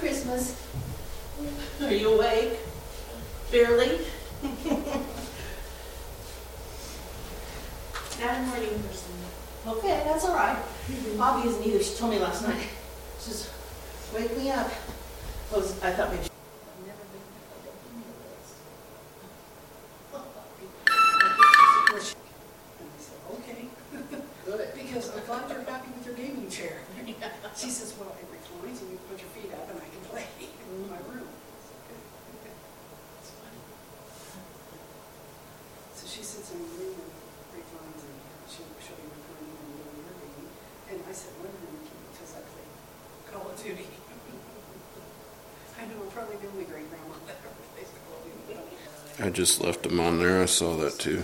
Christmas. Are you awake? Barely? Not a morning person. Okay, that's all right. Bobby isn't either. She told me last night. She says, wake me up. I was, I thought maybe. I've never been And I said, okay, Good. because I'm glad you're happy with your gaming chair. She says, well, it reclines and you put your feet up and I can play in my room. It's funny. So she sits in a room and reclines and she, she'll be reclining and doing her gaming. And I said, one room because I play Call of Duty. I know, I'm probably the only great grandma that ever plays Call of Duty. I just left them on there. I saw that too.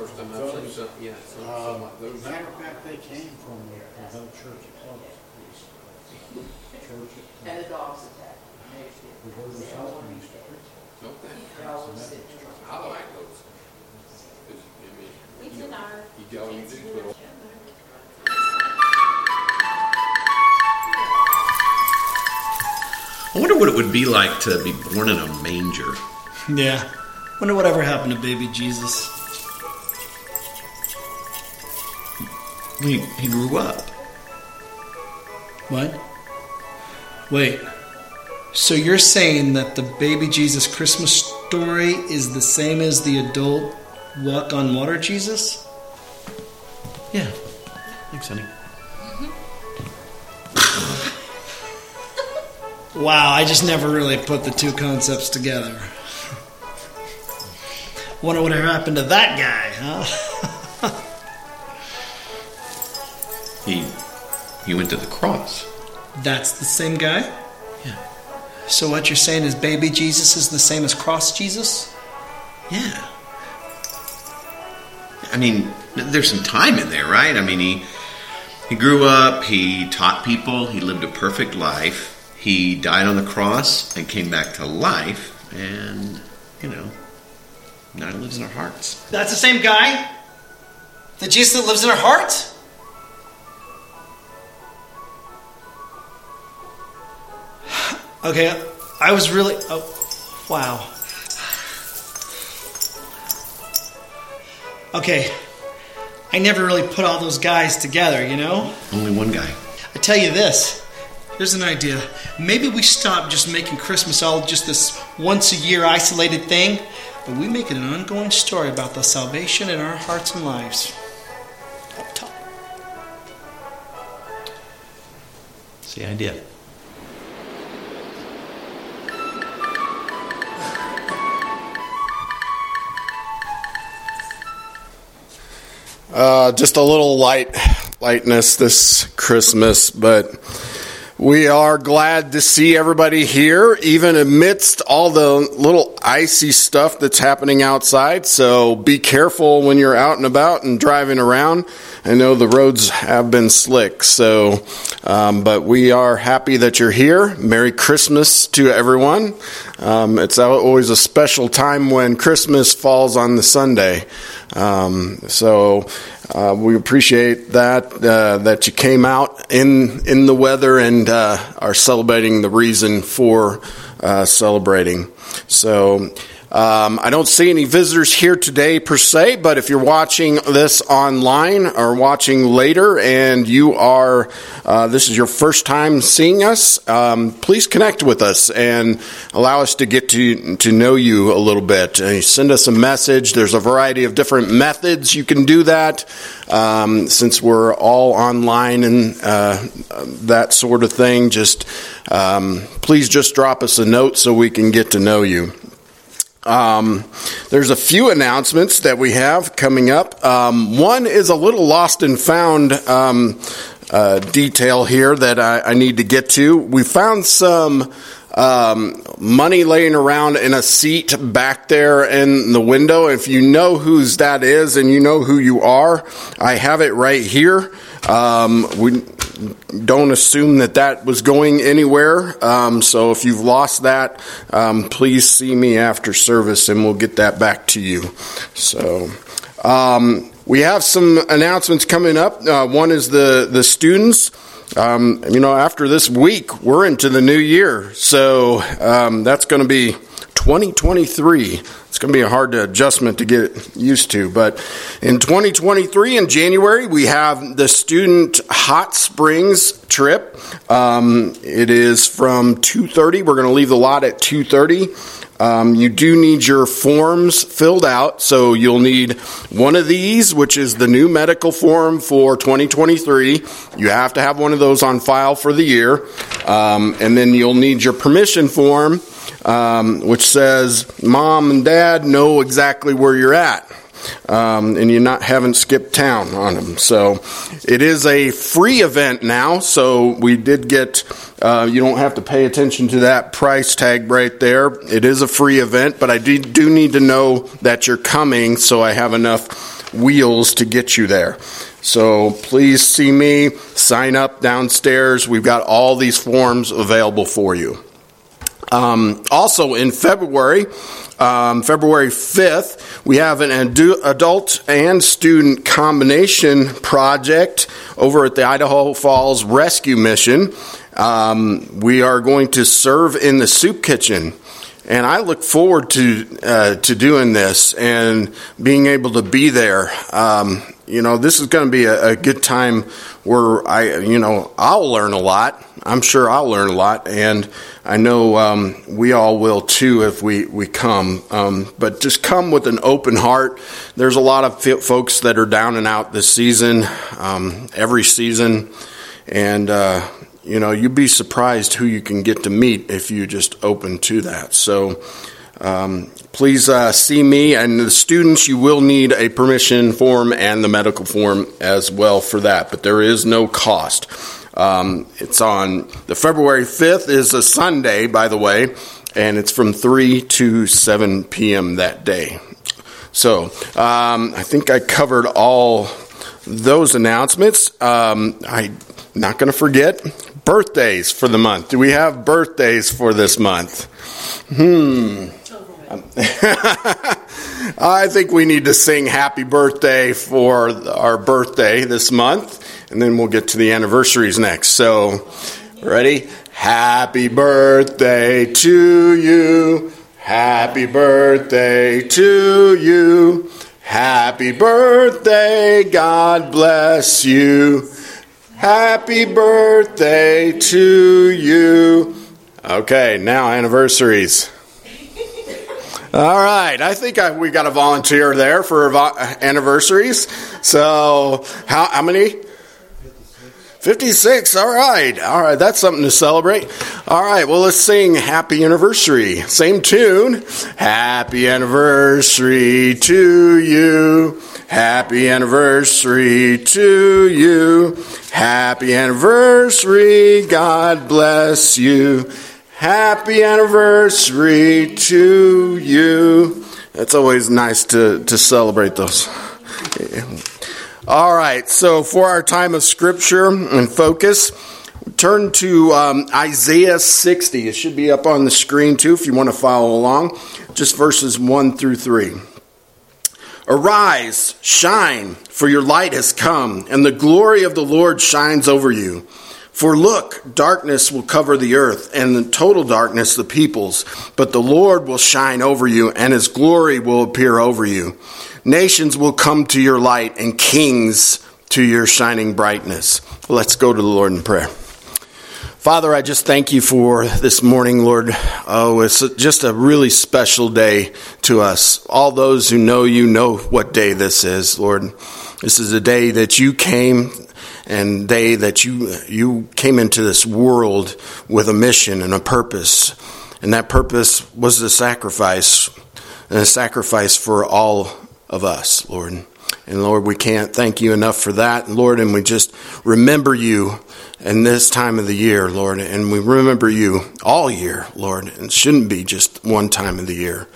First time I've seen something, yeah, something like those. matter of fact, they came from the, the church itself. Church And the dogs attacked. the word was out on Easter. Okay. They're all sick. I like those. 'Cause, I mean, It's in our. You all you do put. I wonder what it would be like to be born in a manger. Yeah. Wonder whatever happened to baby Jesus. He, he grew up. What? Wait. So you're saying that the baby Jesus Christmas story is the same as the adult walk on water Jesus? Yeah. Thanks, honey. Wow, I just never really put the two concepts together. Wonder what happened to that guy, huh? He he went to the cross. That's the same guy? Yeah. So what you're saying is baby Jesus is the same as cross Jesus? Yeah. I mean, there's some time in there, right? I mean, he he grew up, he taught people, he lived a perfect life. He died on the cross and came back to life, and you know, now he lives in our hearts. That's the same guy? The Jesus that lives in our hearts? Okay, I was really. Oh, wow. Okay, I never really put all those guys together, you know? Only one guy. I tell you this. Here's an idea. Maybe we stop just making Christmas all just this once a year isolated thing, but we make it an ongoing story about the salvation in our hearts and lives. Up top. It's the idea. Uh, just a little light lightness this Christmas, but we are glad to see everybody here, even amidst all the little icy stuff that's happening outside. So be careful when you're out and about and driving around. I know the roads have been slick, so um, but we are happy that you're here. Merry Christmas to everyone. Um, it's always a special time when Christmas falls on the Sunday. Um, so uh, we appreciate that uh, that you came out in in the weather and uh, are celebrating the reason for uh, celebrating. So. Um, I don't see any visitors here today per se, but if you're watching this online or watching later and you are, uh, this is your first time seeing us, um, please connect with us and allow us to get to, to know you a little bit. Uh, send us a message. There's a variety of different methods you can do that. Um, since we're all online and uh, that sort of thing, just um, please just drop us a note so we can get to know you. Um, there's a few announcements that we have coming up. Um, one is a little lost and found um, uh, detail here that I, I, need to get to. We found some um, money laying around in a seat back there in the window. If you know whose that is and you know who you are, I have it right here. Um, we don't assume that that was going anywhere. Um, so if you've lost that, um, please see me after service and we'll get that back to you. So. Um, we have some announcements coming up. Uh, one is the, the students. Um, you know, after this week, we're into the new year. So um, that's going to be 2023. It's going to be a hard adjustment to get used to. But in 2023, in January, we have the student hot springs trip. Um, it is from 2:30. We're going to leave the lot at 2:30. Um, you do need your forms filled out, so you'll need one of these, which is the new medical form for 2023. You have to have one of those on file for the year, um, and then you'll need your permission form, um, which says mom and dad know exactly where you're at um, and you not haven't skipped town on them. So it is a free event now. So we did get. Uh, you don't have to pay attention to that price tag right there. It is a free event, but I do, do need to know that you're coming so I have enough wheels to get you there. So please see me, sign up downstairs. We've got all these forms available for you. Um, also in February, um, February 5th, we have an adult and student combination project over at the Idaho Falls Rescue Mission. Um, we are going to serve in the soup kitchen. And I look forward to uh, to doing this and being able to be there. You know, this is going to be a, a, good time where I, you know, I'll learn a lot. I'm sure I'll learn a lot, and I know um, we all will too if we we come. Um, but just come with an open heart. There's a lot of folks that are down and out this season, um, every season, and. Uh, you know, you'd be surprised who you can get to meet if you just open to that. So, um, please uh, see me and the students. You will need a permission form and the medical form as well for that, but there is no cost. Um, it's on the February 5th is a Sunday, by the way, and it's from 3 to 7 p.m. that day. So um, I think I covered all those announcements. Um, I'm not going to forget birthdays for the month. Do we have birthdays for this month? Hmm. Um, I think we need to sing happy birthday for our birthday this month, and then we'll get to the anniversaries next. So, ready? Happy birthday to you. Happy birthday to you. Happy birthday. God bless you. Happy birthday to you. Okay, now anniversaries. All right, I think I, we got a volunteer there for anniversaries. So, how, how many? 56. All right. All right. That's something to celebrate. All right. Well, let's sing Happy Anniversary. Same tune. Happy Anniversary to you. Happy Anniversary to you. Happy Anniversary. God bless you. Happy anniversary to you. It's always nice to, to celebrate those. All right, so for our time of scripture and focus, turn to um, Isaiah 60. It should be up on the screen too if you want to follow along. Just verses 1 through 3. Arise, shine, for your light has come, and the glory of the Lord shines over you. For look, darkness will cover the earth, and the total darkness the peoples, but the Lord will shine over you, and his glory will appear over you. Nations will come to your light, and kings to your shining brightness. Let's go to the Lord in prayer. Father, I just thank you for this morning, Lord. Oh, it's just a really special day to us. All those who know you know what day this is, Lord. This is a day that you came and day that you you came into this world with a mission and a purpose. And that purpose was the sacrifice and a sacrifice for all of us, Lord. And Lord, we can't thank you enough for that, Lord, and we just remember you in this time of the year, Lord, and we remember you all year, Lord, and it shouldn't be just one time of the year.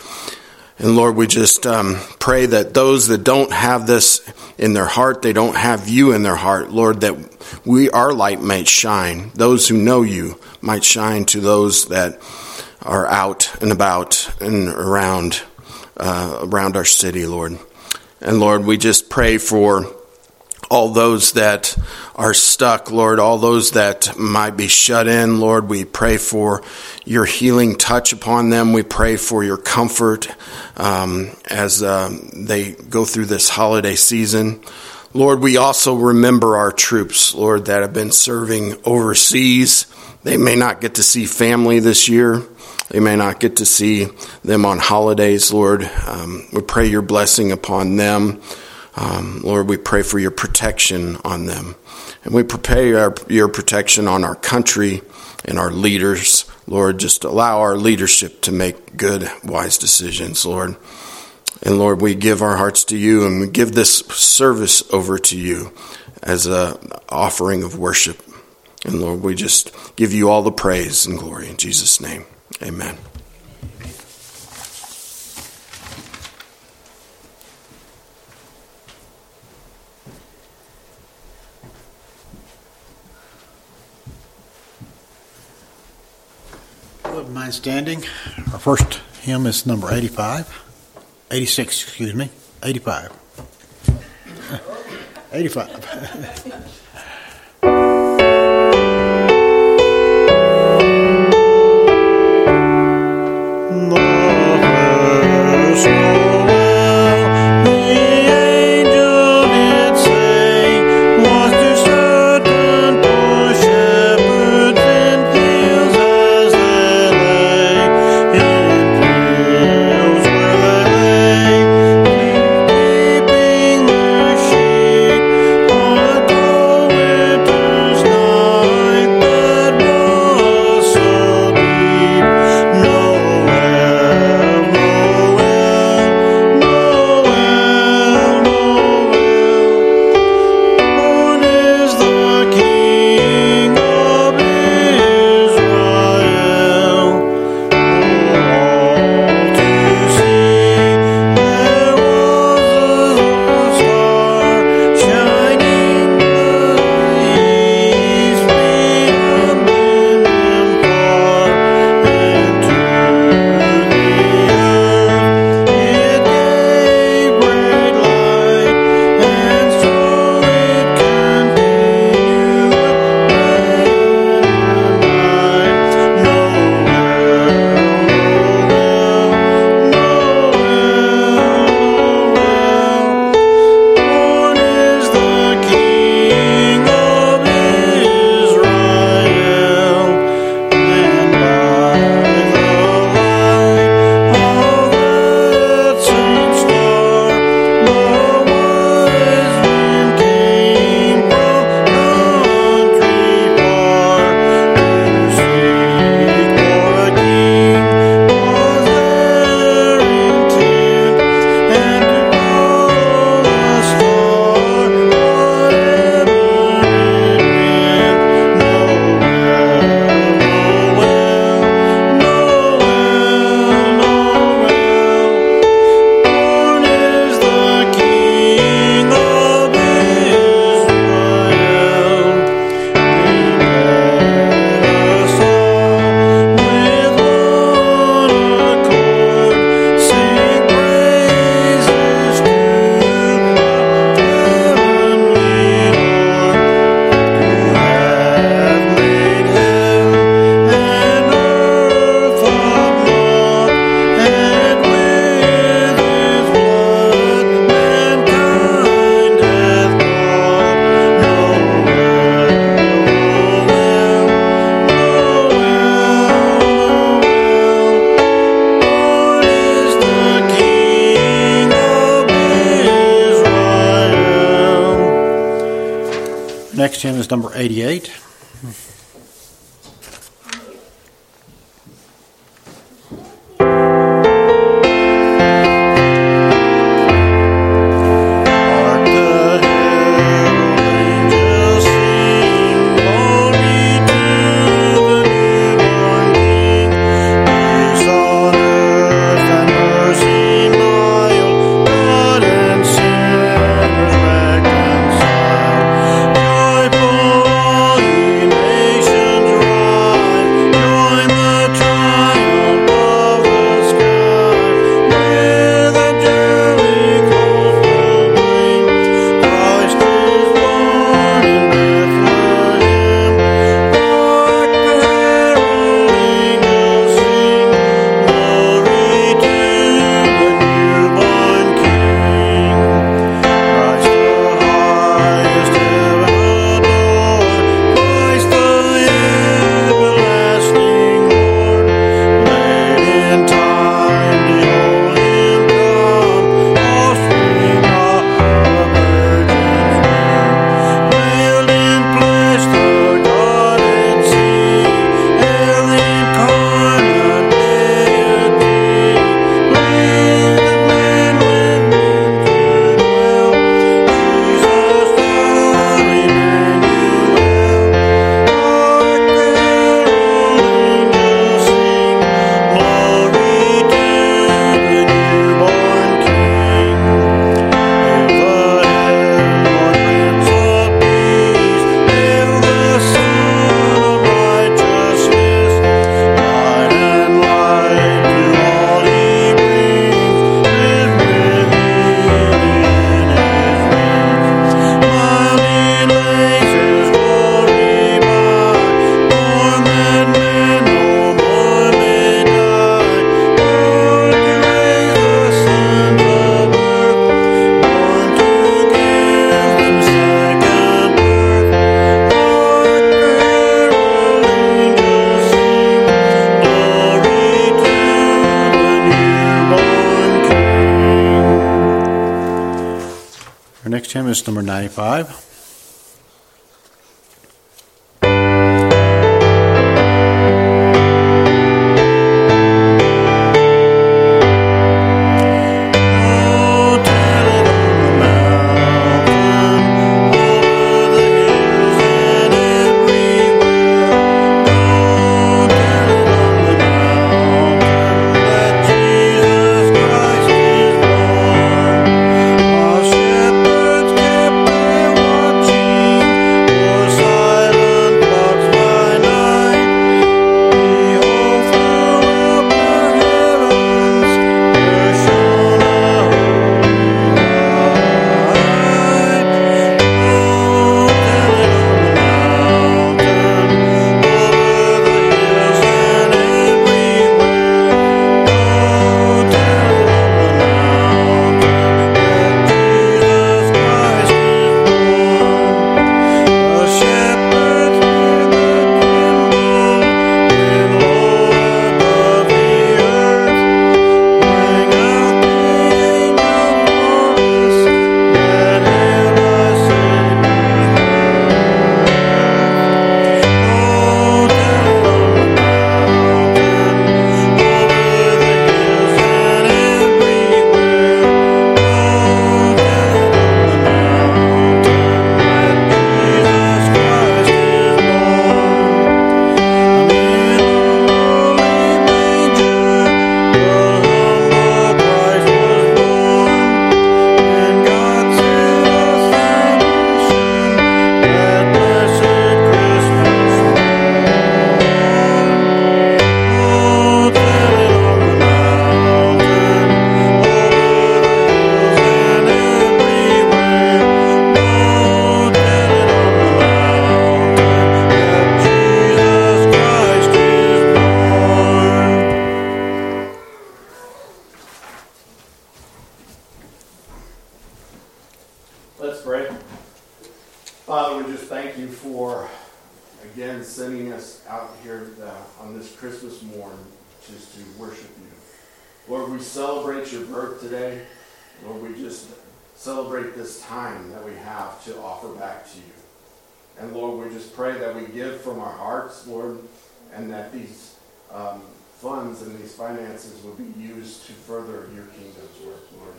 And Lord, we just um, pray that those that don't have this in their heart, they don't have you in their heart, Lord, that we, our light might shine. Those who know you might shine to those that are out and about and around, uh, around our city, Lord. And Lord, we just pray for all those that are stuck, Lord, all those that might be shut in, Lord, we pray for your healing touch upon them. We pray for your comfort um, as um, they go through this holiday season. Lord, we also remember our troops, Lord, that have been serving overseas. They may not get to see family this year. They may not get to see them on holidays, Lord. Um, we pray your blessing upon them. Um, Lord, we pray for your protection on them. And we pray our, your protection on our country and our leaders. Lord, just allow our leadership to make good, wise decisions, Lord. And Lord, we give our hearts to you and we give this service over to you as an offering of worship. And Lord, we just give you all the praise and glory in Jesus' name. Amen. Wouldn't mind standing. Our first hymn is number 85. 86, excuse me. 85. 85. ordinance number 95. just celebrate this time that we have to offer back to you. And Lord, we just pray that we give from our hearts, Lord, and that these um, funds and these finances would be used to further your kingdom's work, Lord.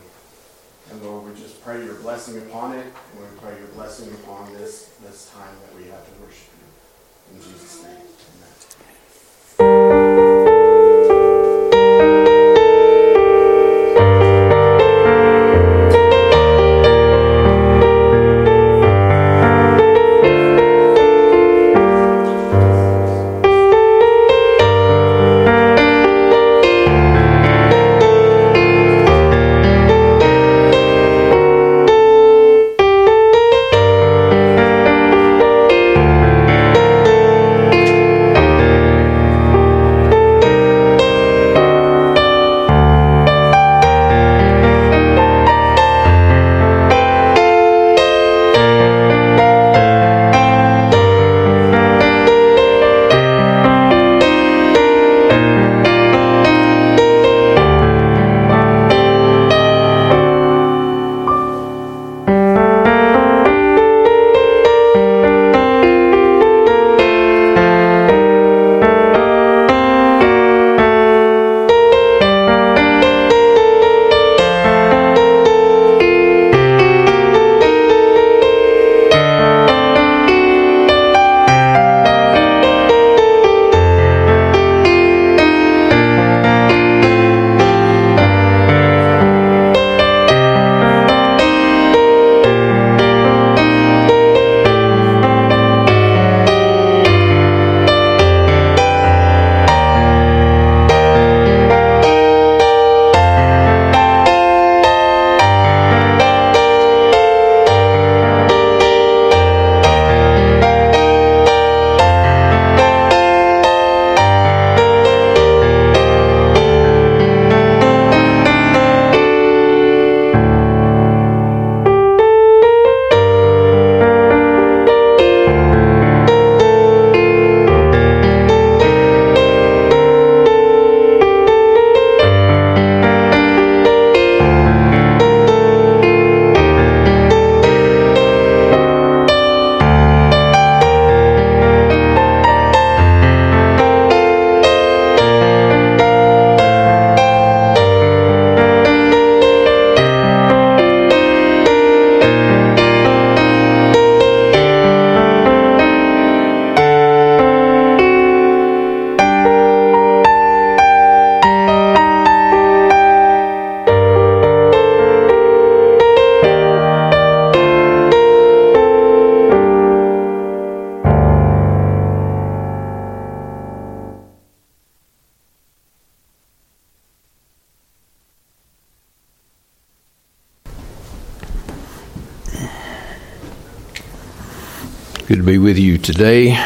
And Lord, we just pray your blessing upon it, and we pray your blessing upon this, this time that we have to worship you. In Jesus' name, amen. Today.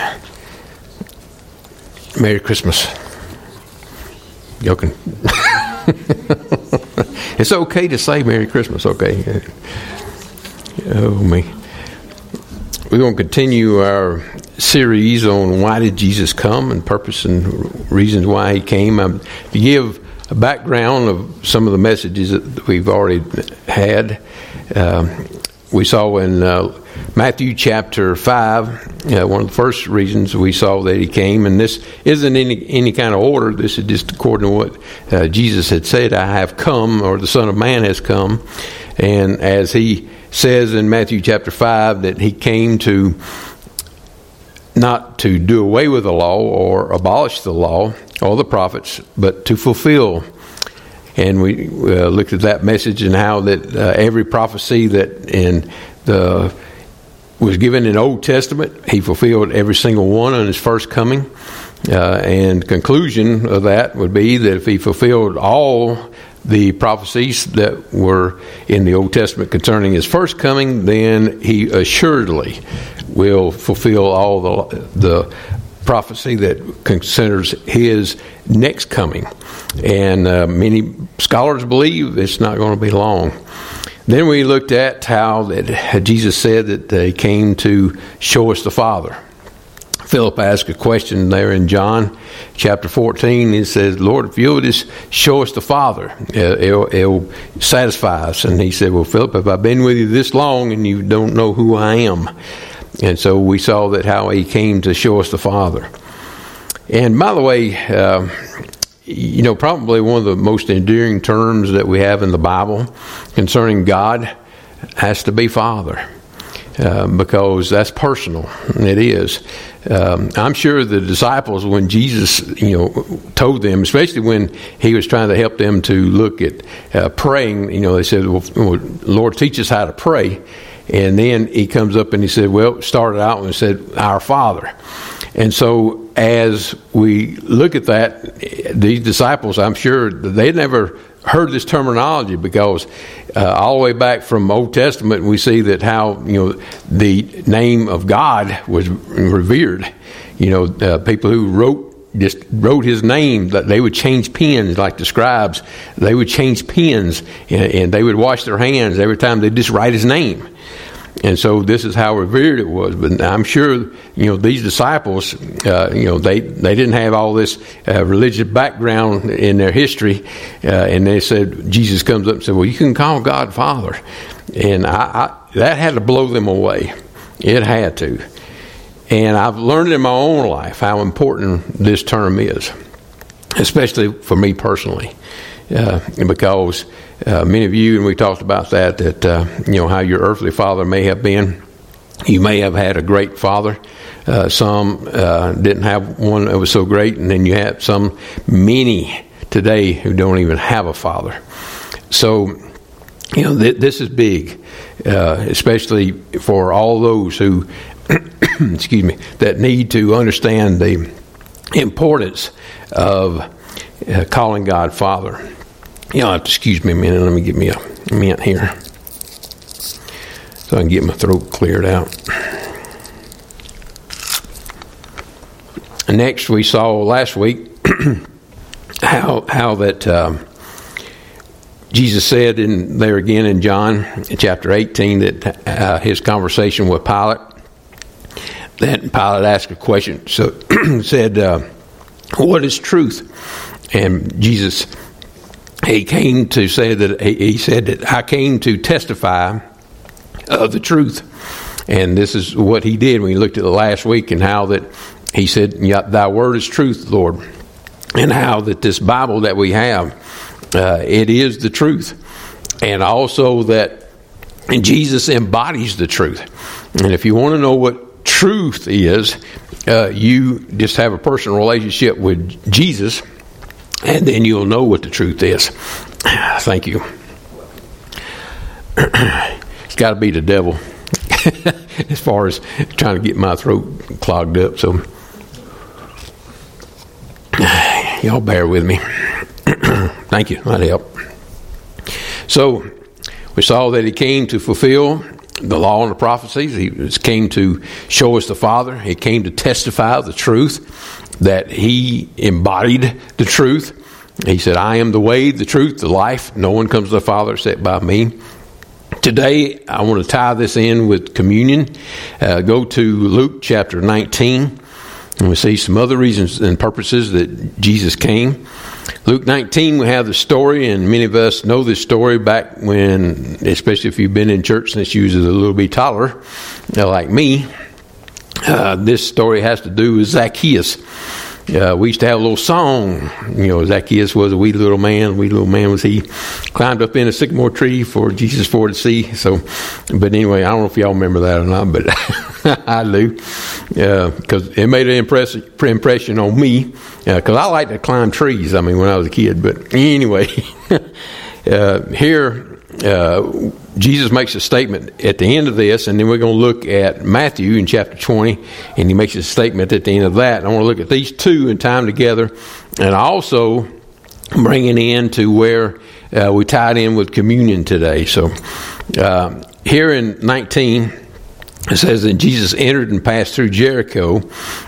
Merry Christmas. Y'all can. it's okay to say Merry Christmas, okay? Oh, me. We're going to continue our series on why did Jesus come and purpose and reasons why he came. Um, to give a background of some of the messages that we've already had, um, we saw in uh, Matthew chapter 5, one of the first reasons we saw that he came, and this isn't any, any kind of order, this is just according to what uh, Jesus had said, I have come, or the Son of Man has come. And as he says in Matthew chapter 5, that he came to not to do away with the law or abolish the law or the prophets, but to fulfill. And we uh, looked at that message and how that uh, every prophecy that in the was given in Old Testament, he fulfilled every single one on his first coming. Uh, and conclusion of that would be that if he fulfilled all the prophecies that were in the Old Testament concerning his first coming, then he assuredly will fulfill all the the prophecy that considers his next coming. And uh, many scholars believe it's not going to be long. Then we looked at how that Jesus said that he came to show us the Father. Philip asked a question there in John chapter 14. He says, Lord, if you'll just show us the Father, it'll, it'll satisfy us. And he said, Well, Philip, if I've been with you this long and you don't know who I am? And so we saw that how he came to show us the Father. And by the way, uh, you know, probably one of the most endearing terms that we have in the Bible concerning God has to be Father. Uh, because that's personal. It is. Um, I'm sure the disciples, when Jesus, you know, told them, especially when he was trying to help them to look at uh, praying, you know, they said, well, Lord, teach us how to pray. And then he comes up and he said, well, started out and said, Our Father. And so as we look at that, these disciples, I'm sure they never heard this terminology because uh, all the way back from Old Testament, we see that how you know the name of God was revered. You know, uh, people who wrote just wrote his name that they would change pens like the scribes they would change pens and, and they would wash their hands every time they just write his name and so this is how revered it was. But I'm sure, you know, these disciples, uh, you know, they, they didn't have all this uh, religious background in their history. Uh, and they said, Jesus comes up and said, well, you can call God Father. And I, I, that had to blow them away. It had to. And I've learned in my own life how important this term is, especially for me personally. Uh, because uh, many of you, and we talked about that, that, uh, you know, how your earthly father may have been. You may have had a great father. Uh, some uh, didn't have one that was so great, and then you have some, many today who don't even have a father. So, you know, th- this is big, uh, especially for all those who, excuse me, that need to understand the importance of calling God Father. You'll have to excuse me a minute. Let me get me a mint here so I can get my throat cleared out. Next, we saw last week how how that um, Jesus said in there again in John chapter 18 that uh, his conversation with Pilate. That Pilate asked a question. So said, uh, "What is truth?" And Jesus he came to say that he said that I came to testify of the truth, and this is what he did when he looked at the last week and how that he said, "Thy word is truth, Lord," and how that this Bible that we have, uh, it is the truth, and also that Jesus embodies the truth. And if you want to know what truth is, uh, you just have a personal relationship with Jesus and then you'll know what the truth is. Thank you. it's got to be the devil as far as trying to get my throat clogged up. So, y'all bear with me. Thank you. That helped. So, we saw that he came to fulfill the law and the prophecies. He came to show us the Father. He came to testify the truth, that he embodied the truth. He said, I am the way, the truth, the life. No one comes to the Father except by me. Today, I want to tie this in with communion. Uh, go to Luke chapter 19, and we see some other reasons and purposes that Jesus came. Luke 19, we have the story, and many of us know this story back when, especially if you've been in church since you was a little bit taller, uh, like me. Uh, this story has to do with Zacchaeus. Uh, we used to have a little song. You know, Zacchaeus was a wee little man. Wee little man was he. Climbed up in a sycamore tree for Jesus for to see. So, but anyway, I don't know if y'all remember that or not, but I do because it made an impress- impression on me. Because I like to climb trees. I mean, when I was a kid. But anyway, uh, here uh, Jesus makes a statement at the end of this, and then we're going to look at Matthew in chapter 20, and he makes a statement at the end of that. I want to look at these two in time together, and also bringing in to where uh, we tied in with communion today. So uh, here in 19, it says, that Jesus entered and passed through Jericho.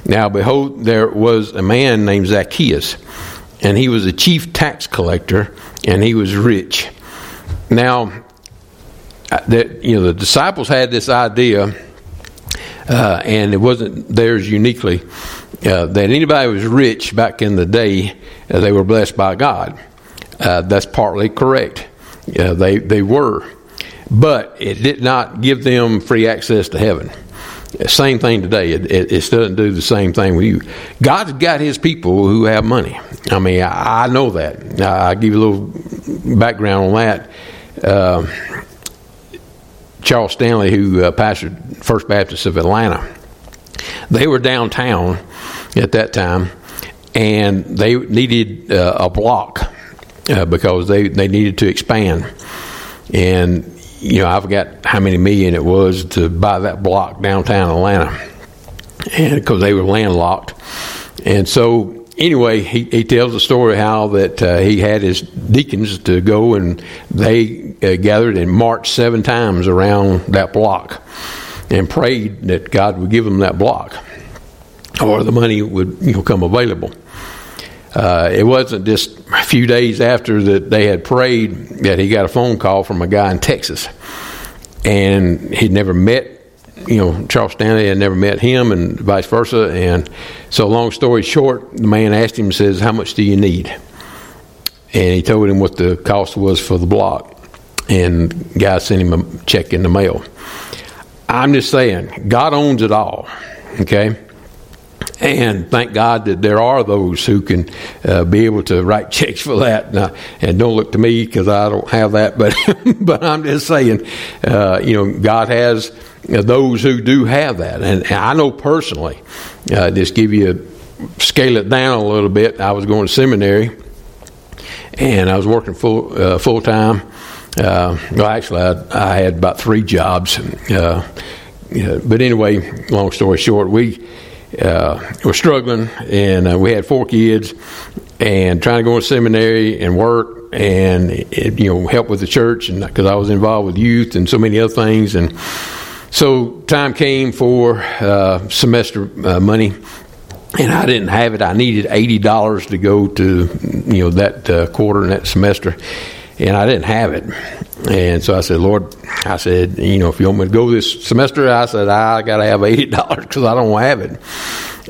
Now, behold, there was a man named Zacchaeus, and he was a chief tax collector, and he was rich. Now, uh, that you know, the disciples had this idea, uh, and it wasn't theirs uniquely, uh, that anybody who was rich back in the day, uh, they were blessed by God. Uh, that's partly correct. Uh, they they were, but it did not give them free access to heaven. Same thing today. It, it, it doesn't do the same thing with you. God's got His people who have money. I mean, I, I know that. I, give you a little background on that. Uh, Charles Stanley, who uh, pastored First Baptist of Atlanta, they were downtown at that time, and they needed uh, a block uh, because they, they needed to expand. And you know, I forgot how many million it was to buy that block downtown Atlanta, and because they were landlocked. And so, anyway, he, he tells the story how that uh, he had his deacons to go and they uh, gathered and marched seven times around that block and prayed that God would give them that block or the money would you know come available. Uh, it wasn't just a few days after that they had prayed that he got a phone call from a guy in Texas, and he'd never met. You know, Charles Stanley had never met him, and vice versa. And so, long story short, the man asked him, "says How much do you need?" And he told him what the cost was for the block, and guy sent him a check in the mail. I'm just saying, God owns it all. Okay. And thank God that there are those who can uh, be able to write checks for that. Now, and don't look to me because I don't have that, but but I'm just saying, uh, you know, God has those who do have that, and I know personally. Uh, just give you scale it down a little bit. I was going to seminary, and I was working full uh, full time. Uh, well, actually, I, I, had about three jobs. Uh, but anyway, long story short, we uh, were struggling, and uh, we had four kids, and trying to go to seminary and work, and it, you know help with the church, and because I was involved with youth and so many other things, and so time came for uh, semester uh, money. And I didn't have it. I needed eighty dollars to go to, you know, that uh, quarter and that semester, and I didn't have it. And so I said, Lord, I said, you know, if you want me to go this semester, I said, I got to have eighty dollars because I don't have it.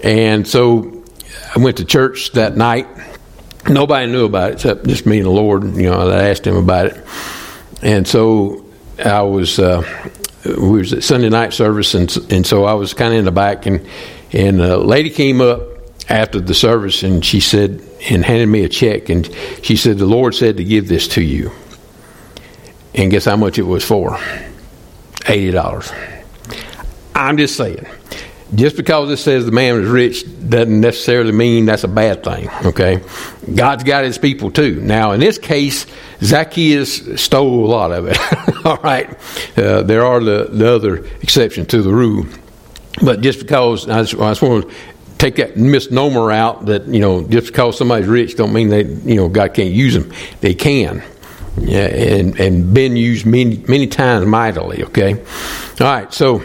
And so I went to church that night. Nobody knew about it except just me and the Lord. You know, I asked him about it. And so I was, uh, we was at Sunday night service, and and so I was kind of in the back, and and a lady came up after the service, and she said, and handed me a check, and she said, the Lord said to give this to you. And guess how much it was for? Eighty dollars. I'm just saying. Just because it says the man was rich doesn't necessarily mean that's a bad thing, okay? God's got his people too. Now, in this case, Zacchaeus stole a lot of it, all right? Uh, there are the, the other exceptions to the rule. But just because, I just, I just want to take that misnomer out that, you know, just because somebody's rich don't mean they you know, God can't use them. They can. yeah, and and been used many many times mightily. Okay, all right, so.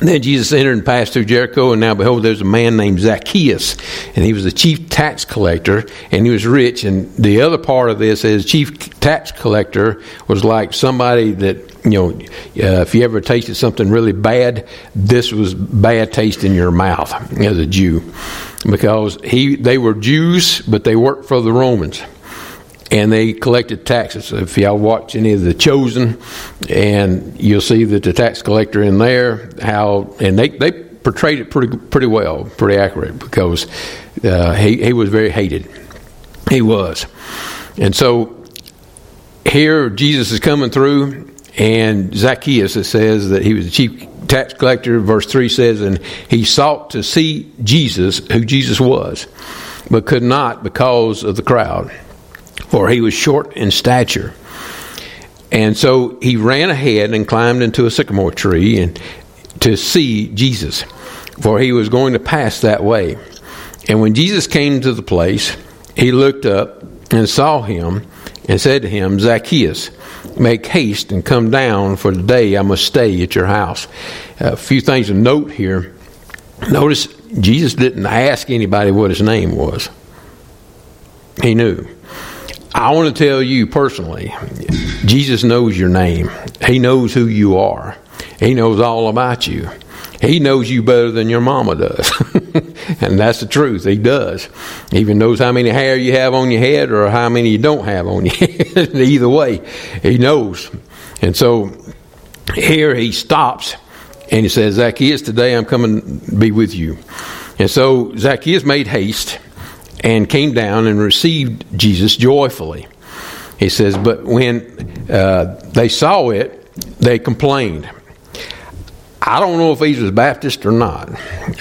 Then Jesus entered and passed through Jericho, and now behold, there's a man named Zacchaeus, and he was the chief tax collector, and he was rich. And the other part of this is chief tax collector was like somebody that you know, uh, if you ever tasted something really bad, this was bad taste in your mouth as a Jew, because he they were Jews, but they worked for the Romans and they collected taxes. If y'all watch any of the Chosen, and you'll see that the tax collector in there, how and they they portrayed it pretty pretty well, pretty accurate because uh, he he was very hated. He was, and so here Jesus is coming through, and Zacchaeus it says that he was the chief tax collector. Verse three says, and he sought to see Jesus, who Jesus was, but could not because of the crowd for he was short in stature. And so he ran ahead and climbed into a sycamore tree and to see Jesus, for he was going to pass that way. And when Jesus came to the place, he looked up and saw him and said to him, Zacchaeus, make haste and come down, for today I must stay at your house. A few things to note here. Notice Jesus didn't ask anybody what his name was, he knew. I want to tell you personally, Jesus knows your name. He knows who you are. He knows all about you. He knows you better than your mama does. and that's the truth. He does. He even knows how many hair you have on your head or how many you don't have on your head. Either way, he knows. And so here he stops and he says, Zacchaeus, today I'm coming to be with you. And so Zacchaeus made haste and came down and received Jesus joyfully. He says, but when uh, they saw it, they complained. I don't know if he was Baptist or not.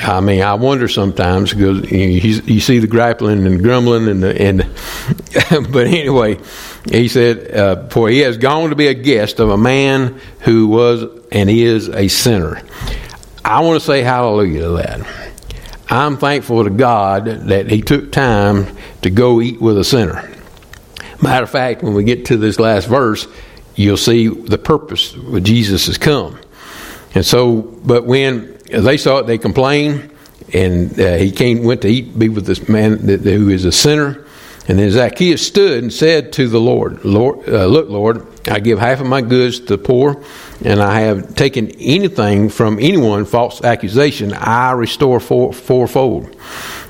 I mean, I wonder sometimes because you, you see the grappling and grumbling and the, and. but anyway, he said, uh, "For he has gone to be a guest of a man who was and is a sinner." I want to say hallelujah to that. I'm thankful to God that He took time to go eat with a sinner. Matter of fact, when we get to this last verse, you'll see the purpose of Jesus has come. And so, but when they saw it, they complained, and uh, he came, went to eat, be with this man that, who is a sinner. And then Zacchaeus stood and said to the Lord, Lord uh, Look, Lord, I give half of my goods to the poor, and I have taken anything from anyone false accusation, I restore four, fourfold.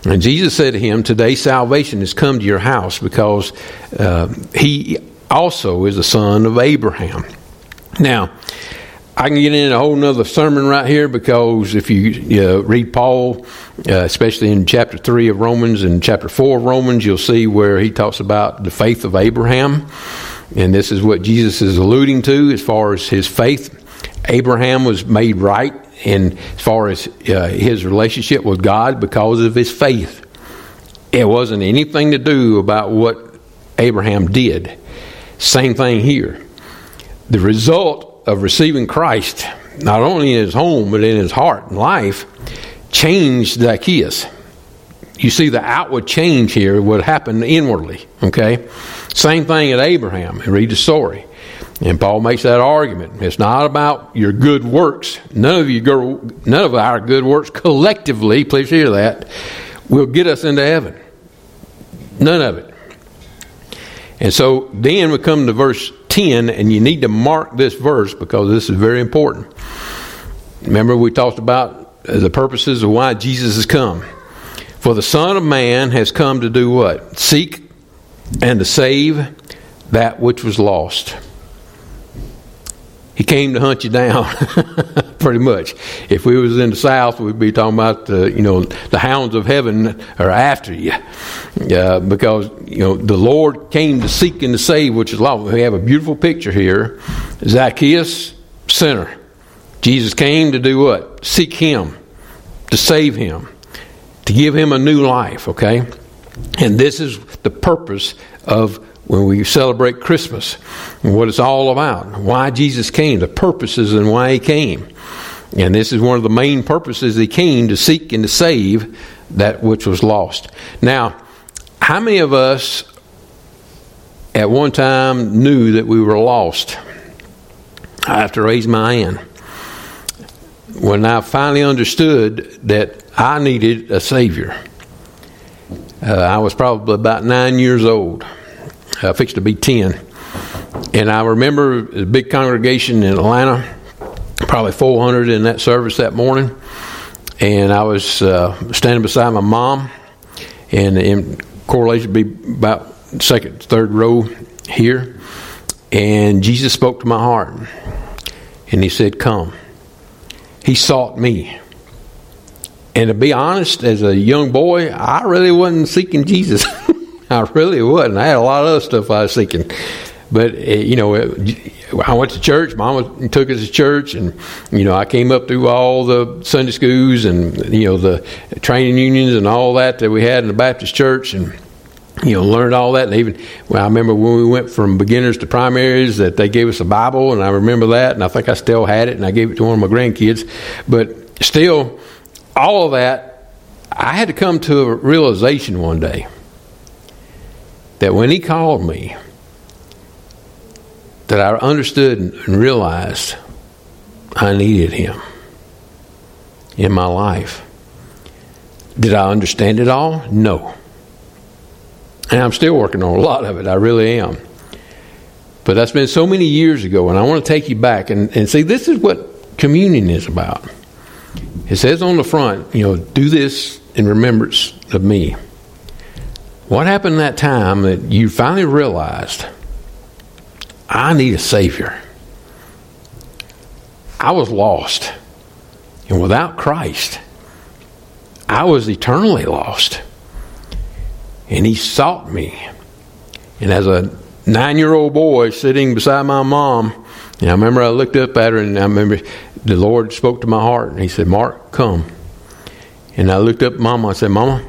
And Jesus said to him, Today salvation has come to your house because uh, he also is a son of Abraham. Now, I can get in a whole nother sermon right here because if you uh, read Paul, uh, especially in chapter 3 of Romans and chapter 4 of Romans, you'll see where he talks about the faith of Abraham. And this is what Jesus is alluding to as far as his faith. Abraham was made right in as far as uh, his relationship with God because of his faith. It wasn't anything to do about what Abraham did. Same thing here. The result of receiving Christ, not only in his home, but in his heart and life, changed Zacchaeus. You see the outward change here, what happened inwardly. Okay? Same thing at Abraham. Read the story. And Paul makes that argument. It's not about your good works. None of you your none of our good works collectively, please hear that, will get us into heaven. None of it. And so then we come to verse 10, and you need to mark this verse because this is very important. Remember, we talked about uh, the purposes of why Jesus has come. For the Son of Man has come to do what? Seek and to save that which was lost. He came to hunt you down, pretty much. If we was in the South, we'd be talking about the, you know, the hounds of heaven are after you, uh, because you know the Lord came to seek and to save, which is lost. We have a beautiful picture here. Zacchaeus, sinner. Jesus came to do what? Seek him, to save him, to give him a new life. Okay, and this is the purpose of when we celebrate Christmas and what it's all about, why Jesus came, the purposes and why he came. And this is one of the main purposes he came to seek and to save that which was lost. Now, how many of us at one time knew that we were lost. I have to raise my hand. When I finally understood that I needed a Savior, uh, I was probably about nine years old, uh, fixed to be 10. And I remember a big congregation in Atlanta, probably 400 in that service that morning. And I was uh, standing beside my mom, and in correlation be about second, third row here. And Jesus spoke to my heart, and He said, Come. He sought me. And to be honest, as a young boy, I really wasn't seeking Jesus. I really wasn't. I had a lot of other stuff I was seeking. But, uh, you know, I went to church. Mama took us to church. And, you know, I came up through all the Sunday schools and, you know, the training unions and all that that we had in the Baptist church. And, you know, learned all that. And even, well, I remember when we went from beginners to primaries that they gave us a Bible, and I remember that, and I think I still had it, and I gave it to one of my grandkids. But still, all of that, I had to come to a realization one day that when he called me, that I understood and realized I needed him in my life. Did I understand it all? No. And I'm still working on a lot of it. I really am. But that's been so many years ago, and I want to take you back and, and see this is what communion is about. It says on the front, you know, do this in remembrance of me. What happened that time that you finally realized I need a Savior? I was lost. And without Christ, I was eternally lost. And He sought me. And as a nine year old boy sitting beside my mom, and I remember I looked up at her and I remember the Lord spoke to my heart and He said, Mark, come. And I looked up at Mama. I said, Mama,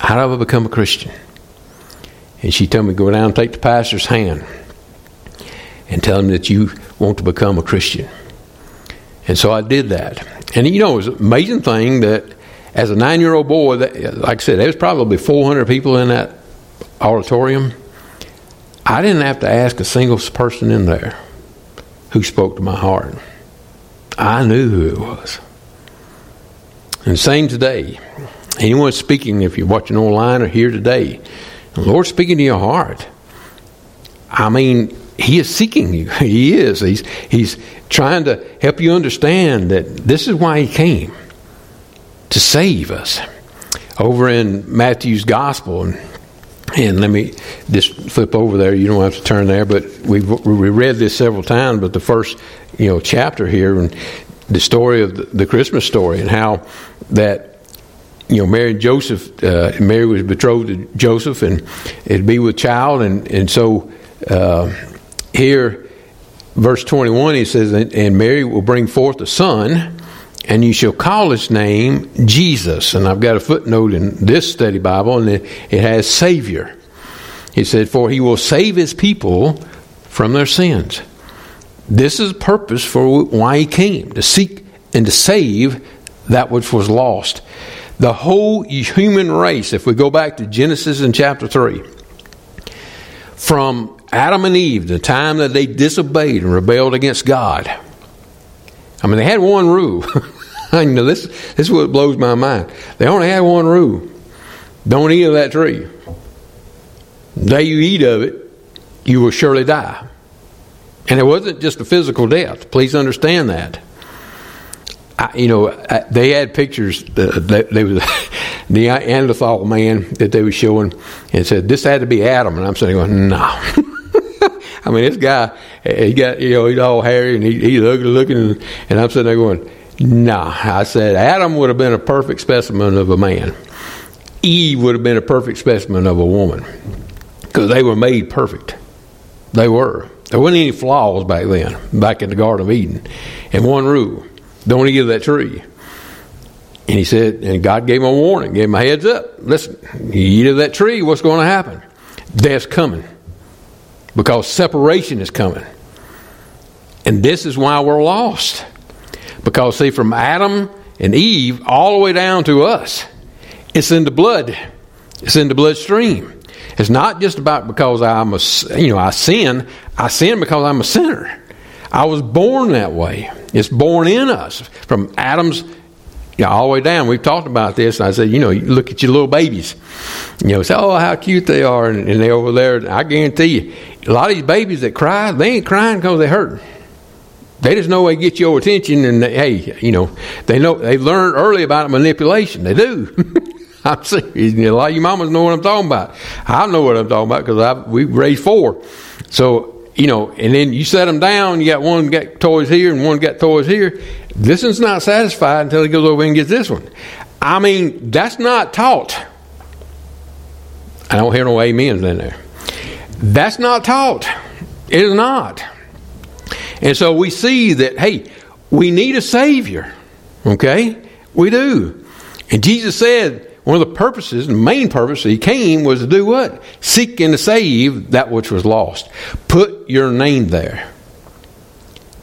how do I become a Christian? And she told me, go down and take the pastor's hand and tell him that you want to become a Christian. And so I did that. And you know, it was an amazing thing that as a nine year old boy, that, like I said, there was probably 400 people in that auditorium. I didn't have to ask a single person in there who spoke to my heart. I knew who it was. And same today. Anyone speaking, if you're watching online or here today, the Lord's speaking to your heart. I mean, He is seeking you. He is. He's, he's trying to help you understand that this is why He came to save us. Over in Matthew's Gospel, and, and let me just flip over there. You don't have to turn there, but we've we read this several times. But the first, you know, chapter here and the story of the, the Christmas story and how that you know, Mary and Joseph, uh, Mary was betrothed to Joseph and it'd be with child. And, and so uh, here, verse 21, he says, And Mary will bring forth a son, and you shall call his name Jesus. And I've got a footnote in this study Bible, and it, it has Savior. He said, For he will save his people from their sins. This is the purpose for why he came to seek and to save that which was lost the whole human race, if we go back to Genesis in chapter 3, from Adam and Eve, the time that they disobeyed and rebelled against God. I mean, they had one rule. I know this, this is what blows my mind. They only had one rule don't eat of that tree. The day you eat of it, you will surely die. And it wasn't just a physical death. Please understand that. I, you know, I, they had pictures. That they was the Neanderthal man that they were showing, and said this had to be Adam. And I'm sitting going, no. I mean, this guy, he got you know, he's all hairy and he, he's ugly looking, and, and I'm sitting there going, nah. I said Adam would have been a perfect specimen of a man. Eve would have been a perfect specimen of a woman because they were made perfect. They were. There wasn't any flaws back then, back in the Garden of Eden. And one rule don't eat of that tree. And he said, and God gave him a warning, gave him a heads up. Listen, eat of that tree, what's going to happen? Death's coming. Because separation is coming. And this is why we're lost. Because, see, from Adam and Eve all the way down to us, it's in the blood, it's in the bloodstream. It's not just about because I'm a, you know, I sin. I sin because I'm a sinner. I was born that way. It's born in us from Adam's yeah, all the way down. We've talked about this, and I said, you know, you look at your little babies. You know, say, oh, how cute they are, and, and they're over there. I guarantee you, a lot of these babies that cry, they ain't crying because they hurt. They just know they get your attention, and they, hey, you know, they know they learned early about manipulation. They do. I'm serious. A lot of you mamas know what I'm talking about. I know what I'm talking about because we raised four. So you know, and then you set them down. You got one got toys here and one got toys here. This one's not satisfied until he goes over and gets this one. I mean, that's not taught. I don't hear no amens in there. That's not taught. It is not. And so we see that, hey, we need a Savior. Okay? We do. And Jesus said one of the purposes, the main purpose he came was to do what? Seek and to save that which was lost. Put your name there.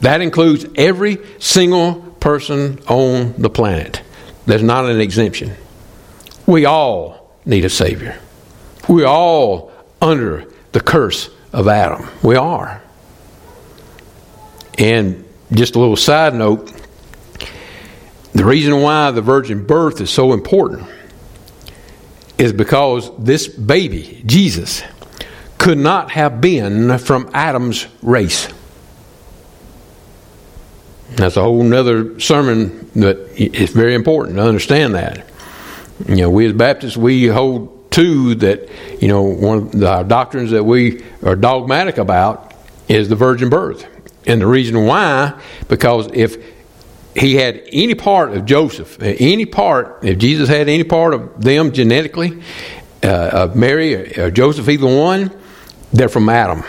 That includes every single person on the planet. There's not an exemption. We all need a Savior. We're all under the curse of Adam. We are. And just a little side note the reason why the virgin birth is so important is because this baby, Jesus, could not have been from Adam's race. That's a whole nother sermon, but it's very important to understand that. You know, we as Baptists, we hold to that, you know, one of the doctrines that we are dogmatic about is the virgin birth. And the reason why, because if he had any part of Joseph, any part, if Jesus had any part of them genetically, uh, of Mary or, or Joseph, either one, they're from Adam.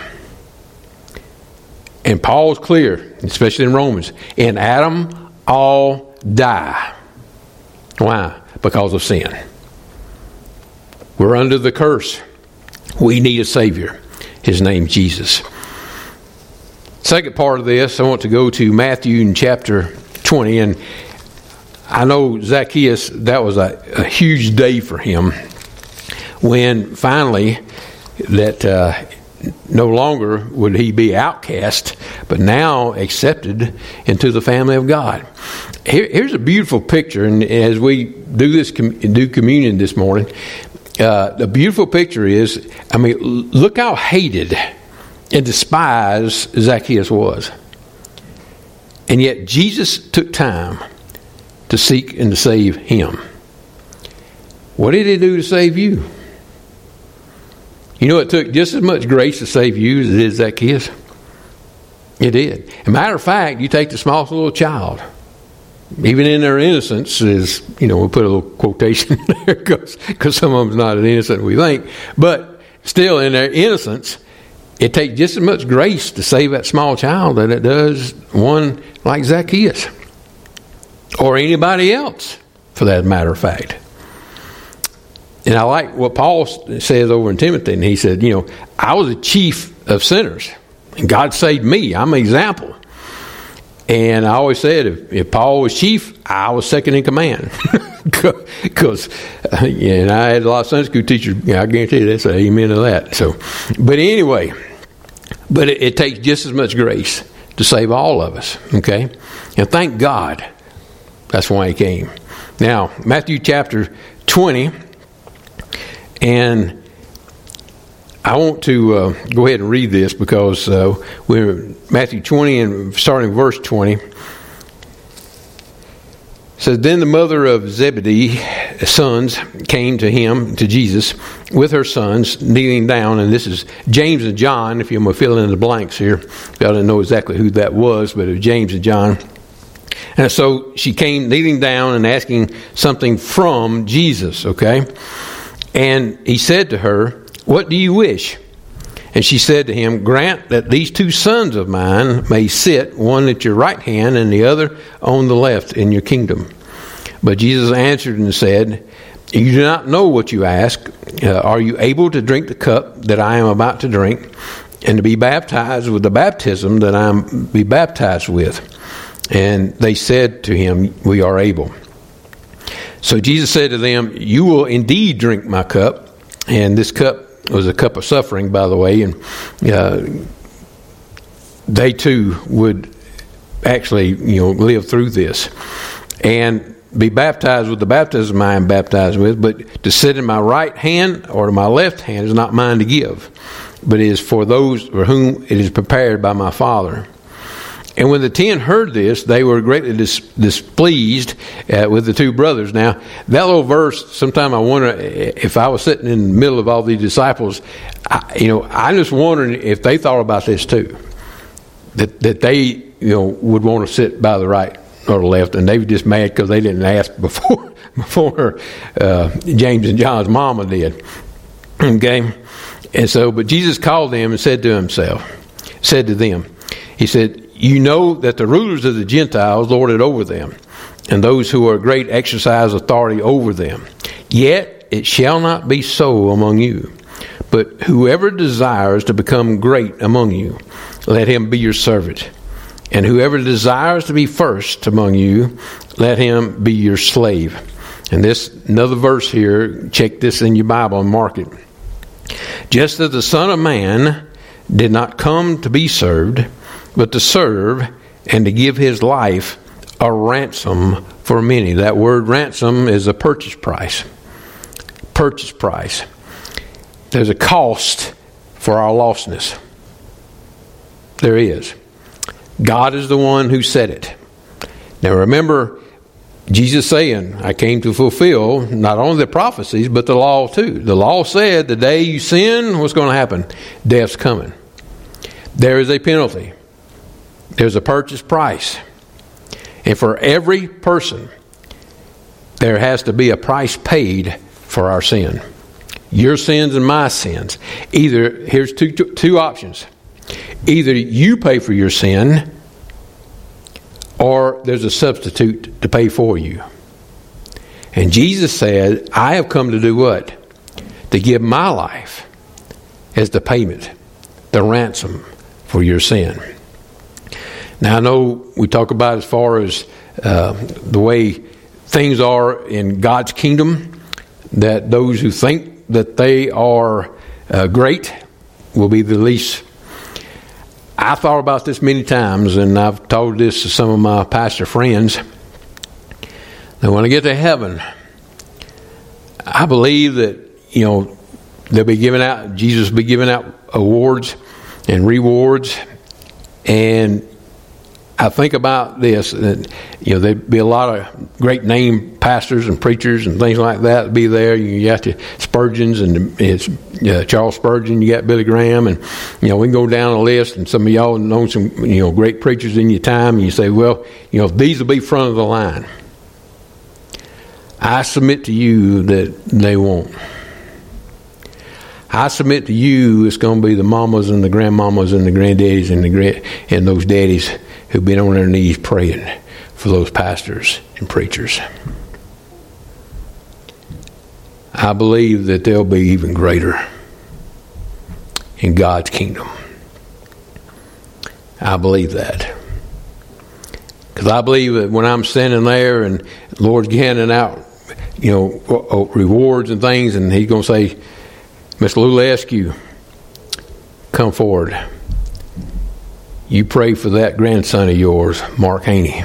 And Paul's clear, especially in Romans, in Adam all die. Why? Because of sin. We're under the curse. We need a Savior. His name Jesus. Second part of this, I want to go to Matthew in chapter 20. And I know Zacchaeus, that was a, a huge day for him when finally that uh, no longer would he be outcast, but now accepted into the family of God. Here, here's a beautiful picture, and as we do this do communion this morning, uh, the beautiful picture is, I mean, look how hated and despised Zacchaeus was. And yet Jesus took time to seek and to save him. What did he do to save you? You know, it took just as much grace to save you as it did Zacchaeus. It did. As a matter of fact, you take the smallest little child, even in their innocence, is, you know, we'll put a little quotation there because some of them's not as innocent as we think, but still in their innocence, it takes just as much grace to save that small child that it does one like Zacchaeus or anybody else, for that matter of fact. And I like what Paul says over in Timothy, and he said, You know, I was a chief of sinners, and God saved me. I'm an example. And I always said, if, if Paul was chief, I was second in command. Because, uh, and I had a lot of Sunday school teachers, I guarantee you they say amen to that. So, but anyway, but it, it takes just as much grace to save all of us, okay? And thank God that's why he came. Now, Matthew chapter 20, and I want to uh, go ahead and read this because uh, we're Matthew 20 and starting verse 20 says then the mother of Zebedee's sons came to him to Jesus with her sons kneeling down and this is James and John if you want to fill in the blanks here. I don't know exactly who that was but it was James and John. And so she came kneeling down and asking something from Jesus okay? And he said to her what do you wish and she said to him, Grant that these two sons of mine may sit, one at your right hand and the other on the left in your kingdom. But Jesus answered and said, You do not know what you ask. Uh, are you able to drink the cup that I am about to drink, and to be baptized with the baptism that I am be baptized with? And they said to him, We are able. So Jesus said to them, You will indeed drink my cup, and this cup was a cup of suffering, by the way, and uh, they too would actually, you know, live through this and be baptized with the baptism I am baptized with. But to sit in my right hand or to my left hand is not mine to give, but is for those for whom it is prepared by my Father. And when the ten heard this, they were greatly dis- displeased uh, with the two brothers. Now, that little verse, sometime I wonder if I was sitting in the middle of all these disciples, I, you know, I'm just wondering if they thought about this too. That, that they, you know, would want to sit by the right or the left, and they were just mad because they didn't ask before, before uh, James and John's mama did. Okay? And so, but Jesus called them and said to himself, said to them, He said, You know that the rulers of the Gentiles lord it over them, and those who are great exercise authority over them. Yet it shall not be so among you. But whoever desires to become great among you, let him be your servant. And whoever desires to be first among you, let him be your slave. And this, another verse here, check this in your Bible and mark it. Just as the Son of Man did not come to be served, but to serve and to give his life a ransom for many. That word ransom is a purchase price. Purchase price. There's a cost for our lostness. There is. God is the one who said it. Now remember, Jesus saying, I came to fulfill not only the prophecies, but the law too. The law said the day you sin, what's going to happen? Death's coming. There is a penalty, there's a purchase price. And for every person, there has to be a price paid for our sin. Your sins and my sins. Either, here's two, two options. Either you pay for your sin, or there's a substitute to pay for you. And Jesus said, I have come to do what? To give my life as the payment, the ransom for your sin. Now, I know we talk about as far as uh, the way things are in God's kingdom, that those who think that they are uh, great will be the least. I thought about this many times, and I've told this to some of my pastor friends. That when I get to heaven, I believe that you know they'll be giving out. Jesus will be giving out awards and rewards, and I think about this, you know there'd be a lot of great name pastors and preachers and things like that be there. You got the Spurgeons and it's uh, Charles Spurgeon. You got Billy Graham, and you know we can go down a list. And some of y'all know some you know great preachers in your time. And you say, well, you know these will be front of the line. I submit to you that they won't. I submit to you it's going to be the mamas and the grandmamas and the granddaddies and the and those daddies who've been on their knees praying for those pastors and preachers. I believe that they'll be even greater in God's kingdom. I believe that. Because I believe that when I'm standing there and Lord's handing out, you know, uh, uh, rewards and things, and He's going to say, Miss Lulescu, come forward you pray for that grandson of yours, Mark Haney.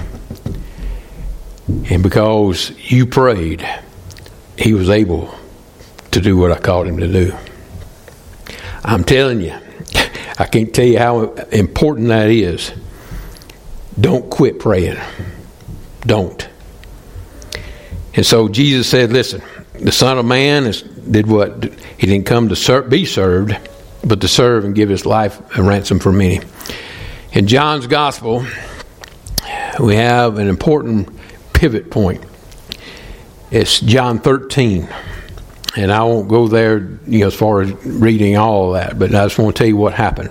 And because you prayed, he was able to do what I called him to do. I'm telling you, I can't tell you how important that is. Don't quit praying. Don't. And so Jesus said, listen, the Son of Man is, did what? He didn't come to ser- be served, but to serve and give his life a ransom for many. In John's Gospel, we have an important pivot point. It's John 13. And I won't go there you know, as far as reading all of that, but I just want to tell you what happened.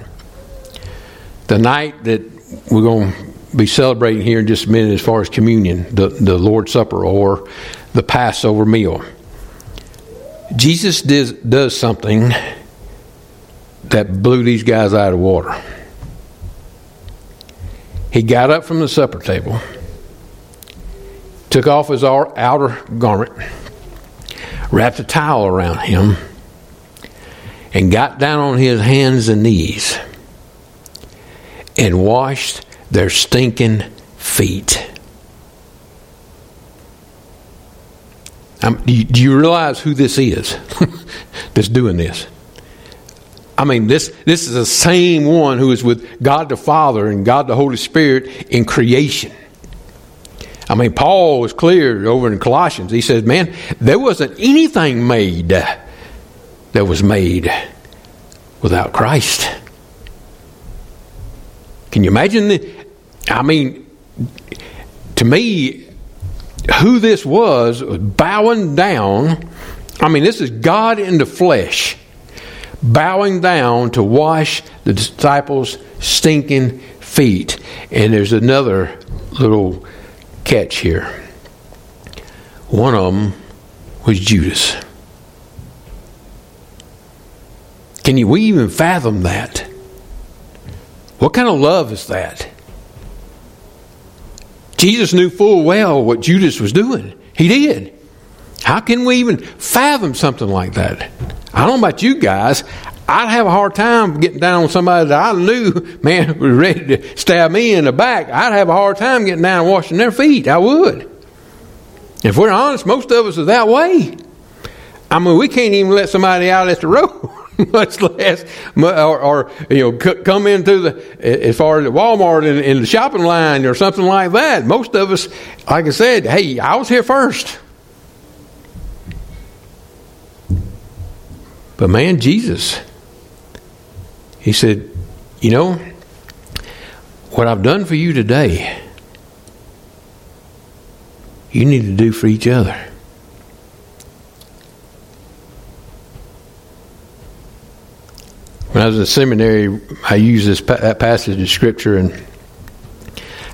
The night that we're going to be celebrating here in just a minute as far as communion, the, the Lord's Supper or the Passover meal, Jesus does, does something that blew these guys out of water. He got up from the supper table, took off his outer garment, wrapped a towel around him, and got down on his hands and knees and washed their stinking feet. Um, do, you, do you realize who this is that's doing this? I mean, this, this is the same one who is with God the Father and God the Holy Spirit in creation. I mean, Paul was clear over in Colossians. He says, man, there wasn't anything made that was made without Christ. Can you imagine? The, I mean, to me, who this was, was bowing down. I mean, this is God in the flesh, bowing down to wash the disciples' stinking feet. And there's another little catch here. One of them was Judas. Can you we even fathom that? What kind of love is that? Jesus knew full well what Judas was doing. He did. How can we even fathom something like that? I don't know about you guys. I'd have a hard time getting down on somebody that I knew, man, was ready to stab me in the back. I'd have a hard time getting down and washing their feet. I would. If we're honest, most of us are that way. I mean, we can't even let somebody out at the road, much less, or, or you know, come into the as far as Walmart in, in the shopping line or something like that. Most of us, like I said, hey, I was here first. But man, Jesus, he said, You know, what I've done for you today, you need to do for each other. When I was in seminary, I used this that passage of scripture, and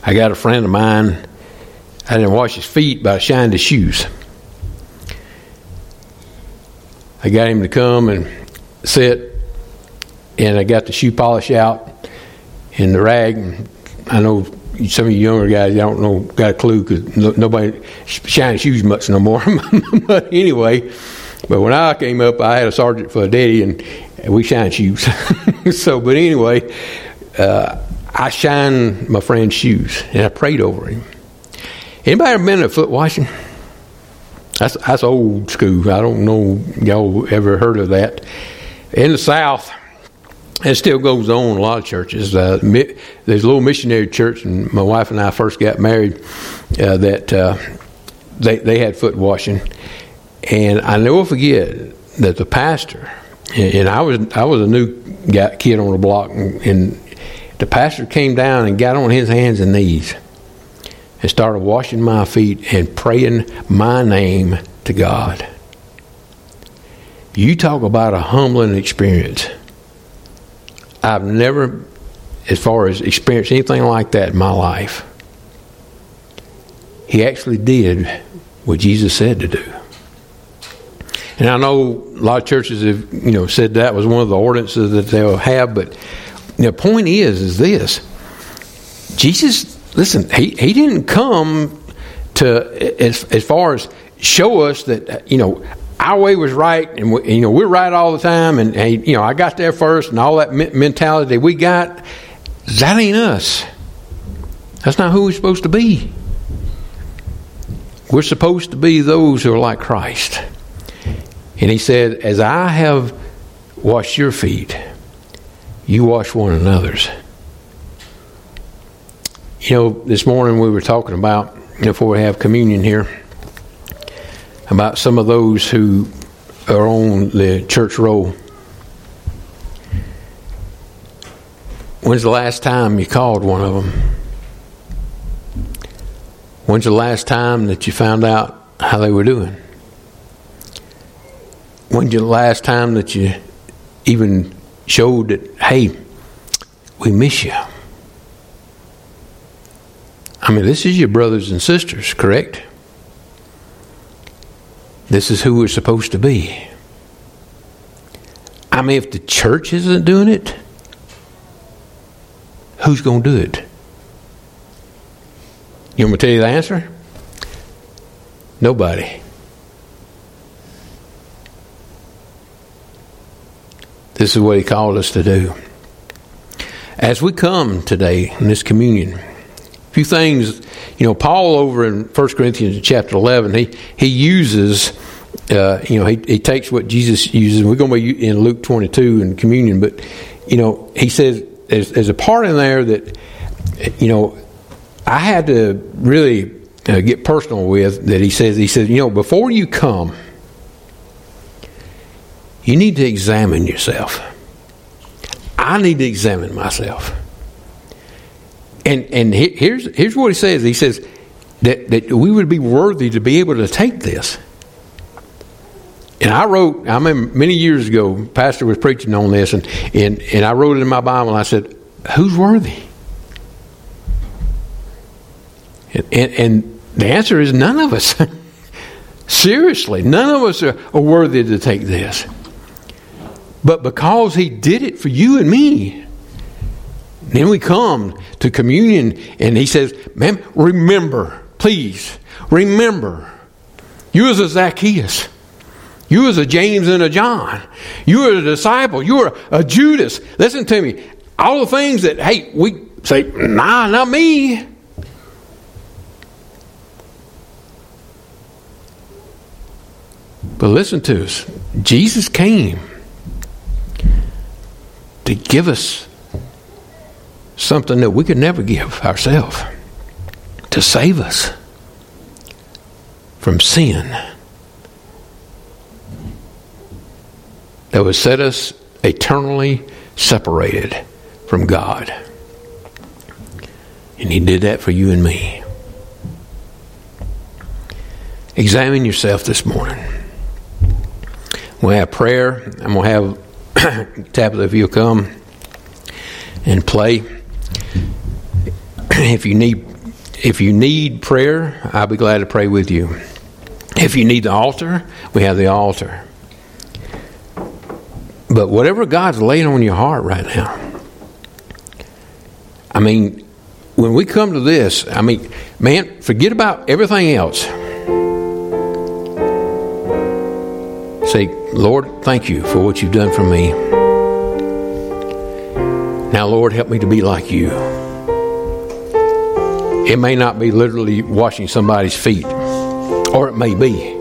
I got a friend of mine. I didn't wash his feet, but I shined his shoes. I got him to come and sit, and I got the shoe polish out in the rag. I know some of you younger guys, I don't know, got a clue because no, nobody shines shoes much no more. but anyway, but when I came up, I had a sergeant for a daddy, and we shine shoes. so, but anyway, uh, I shined my friend's shoes, and I prayed over him. Anybody ever been to foot washing? That's that's old school. I don't know y'all ever heard of that. In the South, it still goes on a lot of churches. Uh, mi- there's a little missionary church, and my wife and I first got married. Uh, that uh, they they had foot washing, and I never forget that the pastor and, and I was I was a new guy, kid on the block, and, and the pastor came down and got on his hands and knees and started washing my feet and praying my name to God. You talk about a humbling experience. I've never, as far as experienced anything like that in my life. He actually did what Jesus said to do. And I know a lot of churches have, you know, said that was one of the ordinances that they'll have, but the point is, is this: Jesus, listen, he he didn't come to as as far as show us that you know our way was right, and we, you know we're right all the time, and, and you know I got there first, and all that me- mentality we got, that ain't us. That's not who we're supposed to be. We're supposed to be those who are like Christ. And he said, As I have washed your feet, you wash one another's. You know, this morning we were talking about, before we have communion here, about some of those who are on the church roll. When's the last time you called one of them? When's the last time that you found out how they were doing? When's the last time that you even showed that, hey, we miss you? I mean, this is your brothers and sisters, correct? This is who we're supposed to be. I mean, if the church isn't doing it, who's going to do it? You want me to tell you the answer? Nobody. This is what He called us to do. As we come today in this communion, few things, you know, Paul over in 1 Corinthians chapter 11, he, he uses, uh, you know, he, he takes what Jesus uses. We're going to be in Luke 22 in communion, but, you know, he says there's, there's a part in there that, you know, I had to really uh, get personal with that he says, he says, you know, before you come, you need to examine yourself. I need to examine myself. And and he- here's here's what he says. He says that, that we would be worthy to be able to take this. And I wrote, I remember many years ago, Pastor was preaching on this, and, and, and I wrote it in my Bible, I said, Who's worthy? And, and, and the answer is none of us. Seriously, none of us are, are worthy to take this. But because He did it for you and me, then we come to communion and He says, Man, remember, please, remember, you as a Zacchaeus. You as a James and a John. You are a disciple. You are a Judas. Listen to me. All the things that, hey, we say, nah, not me. But listen to us. Jesus came to give us something that we could never give ourselves to save us from sin that would set us eternally separated from God. And He did that for you and me. Examine yourself this morning. We'll have prayer. I'm going to have Tabitha, if you'll come and play. If you need if you need prayer, I'll be glad to pray with you. If you need the altar, we have the altar. But whatever God's laying on your heart right now, I mean, when we come to this, I mean, man, forget about everything else. Say, Lord, thank you for what you've done for me. Now, Lord, help me to be like you. It may not be literally washing somebody's feet, or it may be.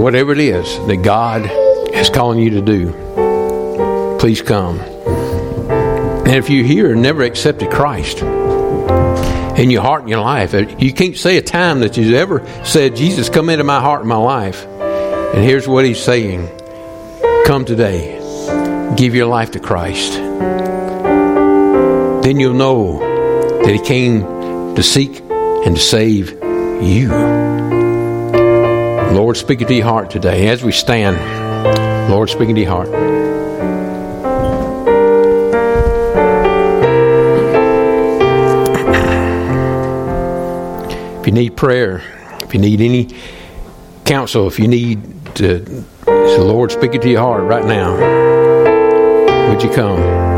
Whatever it is that God is calling you to do, please come. And if you here never accepted Christ in your heart and your life, uh, you can't say a time that you've ever said, Jesus, come into my heart and my life. And here's what he's saying Come today, give your life to Christ. Then you'll know that he came to seek and to save you. Lord, speak into your heart today as we stand. Lord, speak into your heart. If you need prayer, if you need any counsel, if you need to, say, Lord, speak it to your heart right now. Would you come?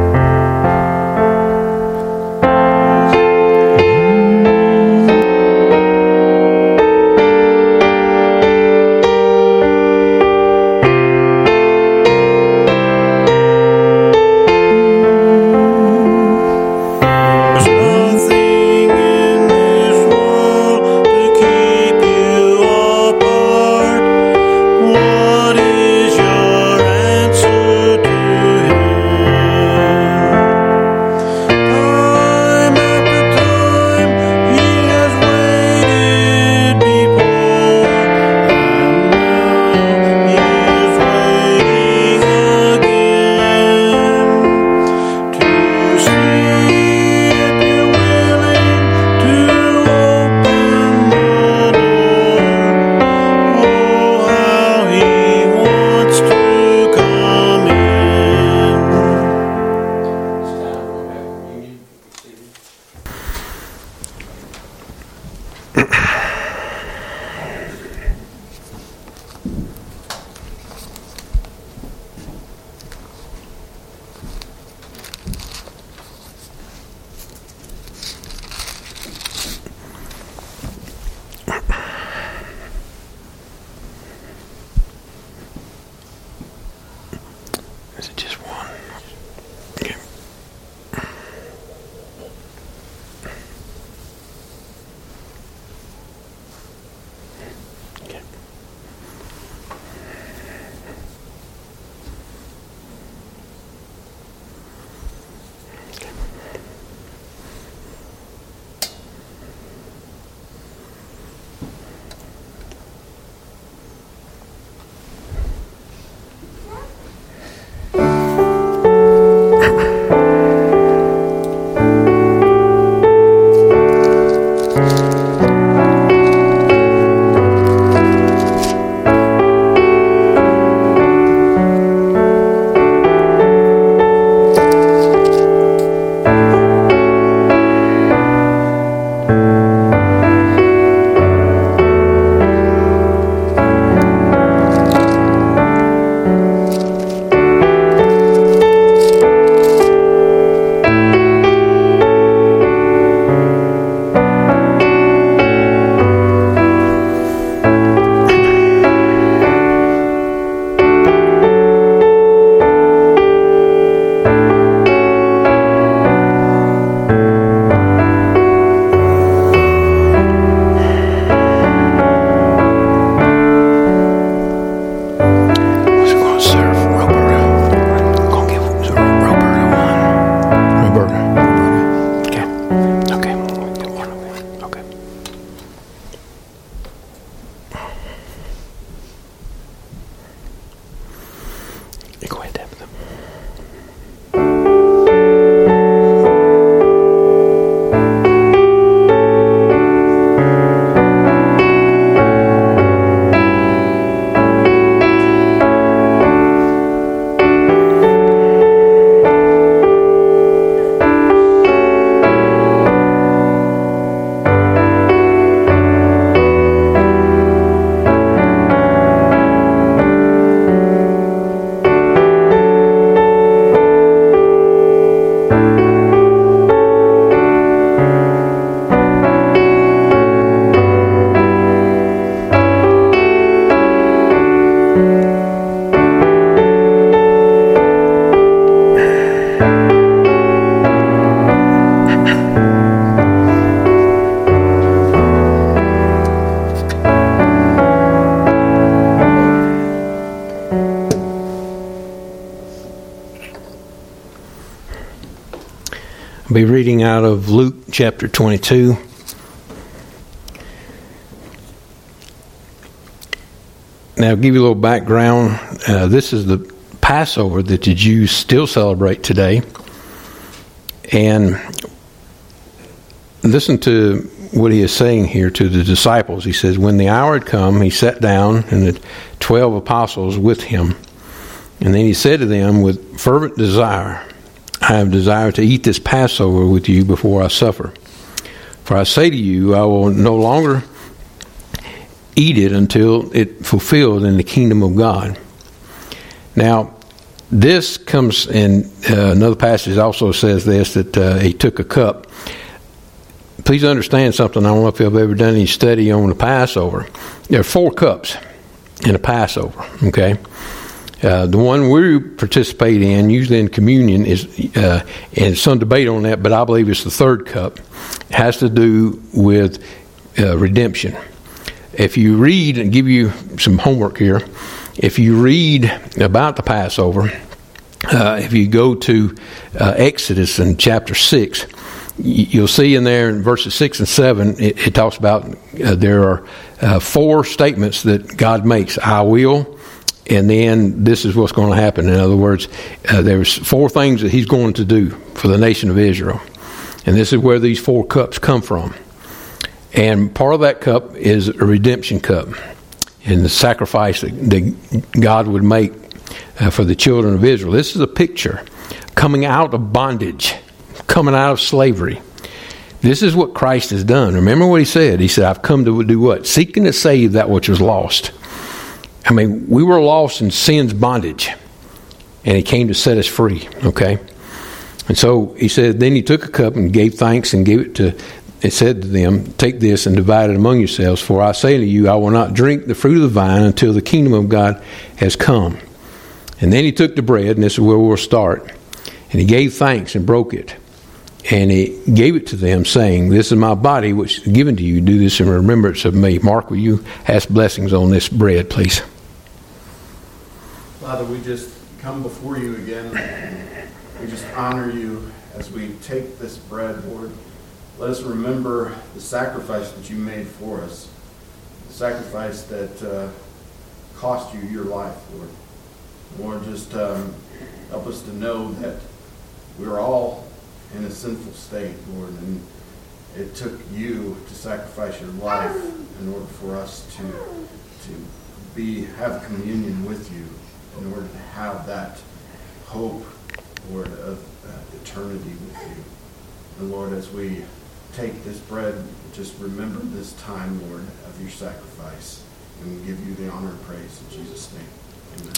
I'll be reading out of Luke chapter 22. Now, give you a little background. Uh, this is the Passover that the Jews still celebrate today. And listen to what he is saying here to the disciples. He says, When the hour had come, he sat down, and the twelve apostles with him. And then he said to them, With fervent desire, I have desired to eat this Passover with you before I suffer. For I say to you, I will no longer eat it until it fulfilled in the kingdom of God. Now, this comes in uh, another passage also says this that uh, he took a cup. Please understand something. I don't know if you've ever done any study on the Passover. There are four cups in a Passover, okay? Uh, the one we participate in, usually in communion, is uh, and some debate on that, but I believe it's the third cup. It has to do with uh, redemption. If you read and give you some homework here, if you read about the Passover, uh, if you go to uh, Exodus in chapter six, you'll see in there in verses six and seven, it, it talks about uh, there are uh, four statements that God makes: "I will." and then this is what's going to happen. In other words, uh, there's four things that he's going to do for the nation of Israel, and this is where these four cups come from. And part of that cup is a redemption cup, and the sacrifice that, God would make uh, for the children of Israel. This is a picture coming out of bondage, coming out of slavery. This is what Christ has done. Remember what he said? He said, I've come to do what? Seeking to save that which was lost. I mean, we were lost in sin's bondage, and he came to set us free, okay? And so he said, then he took a cup and gave thanks and gave it to, it said to them, Take this and divide it among yourselves, for I say to you, I will not drink the fruit of the vine until the kingdom of God has come. And then he took the bread, and this is where we'll start, and he gave thanks and broke it. And he gave it to them, saying, This is my body, which is given to you. Do this in remembrance of me. Mark, will you ask blessings on this bread, please? Father, we just come before you again. We just honor you as we take this bread, Lord. Let us remember the sacrifice that you made for us, the sacrifice that uh, cost you your life, Lord. Lord, just um, help us to know that we're all in a sinful state, Lord, and it took you to sacrifice your life in order for us to to be have communion with you, in order to have that hope, Lord, of uh, eternity with you. And Lord, as we take this bread, just remember this time, Lord, of your sacrifice, and give you the honor and praise in Jesus' name. Amen.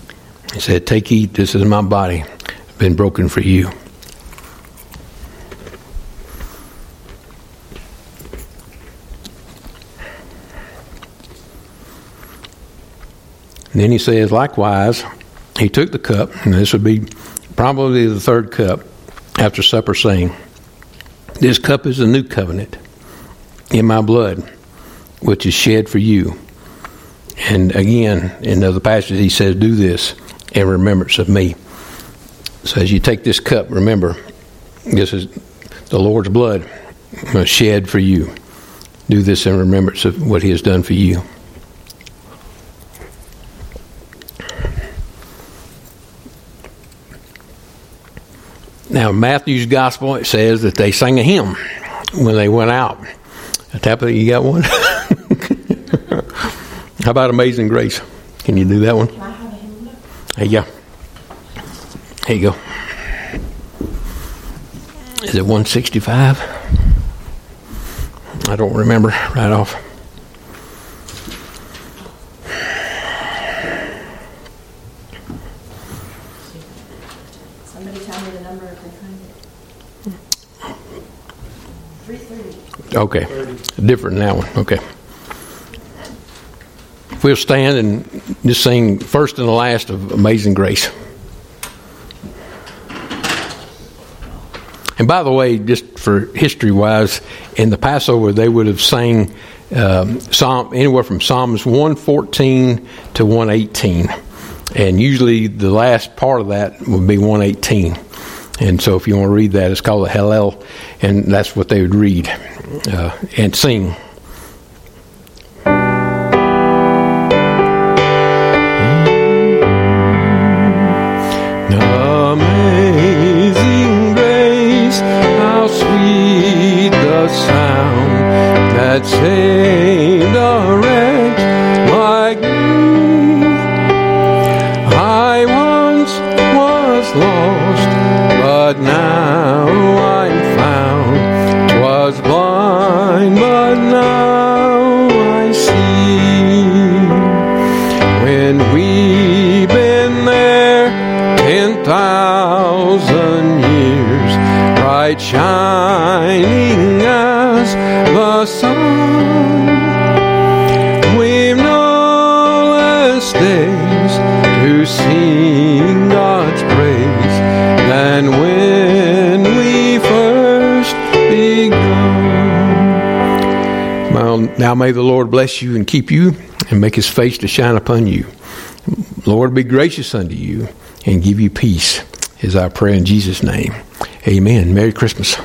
He said, Take, eat, this is my body, been broken for you. And then he says, likewise, he took the cup, and this would be probably the third cup after supper, saying, This cup is the new covenant in my blood, which is shed for you. And again, in other passages, he says, Do this in remembrance of me. So as you take this cup, remember, this is the Lord's blood shed for you. Do this in remembrance of what he has done for you. Now, Matthew's gospel, it says that they sang a hymn when they went out. Tabitha, you got one? How about Amazing Grace? Can you do that one? Hey, yeah. There you go. Is it 165? I don't remember right off. Okay. Different now. one. Okay. We'll stand and just sing first and the last of Amazing Grace. And by the way, just for history wise, in the Passover they would have sang um, Psalm, anywhere from Psalms 114 to 118. And usually the last part of that would be 118. And so if you want to read that, it's called the Hallel, and that's what they would read uh, and sing. bless you and keep you and make his face to shine upon you. Lord, be gracious unto you and give you peace, is our prayer in Jesus' name. Amen. Merry Christmas.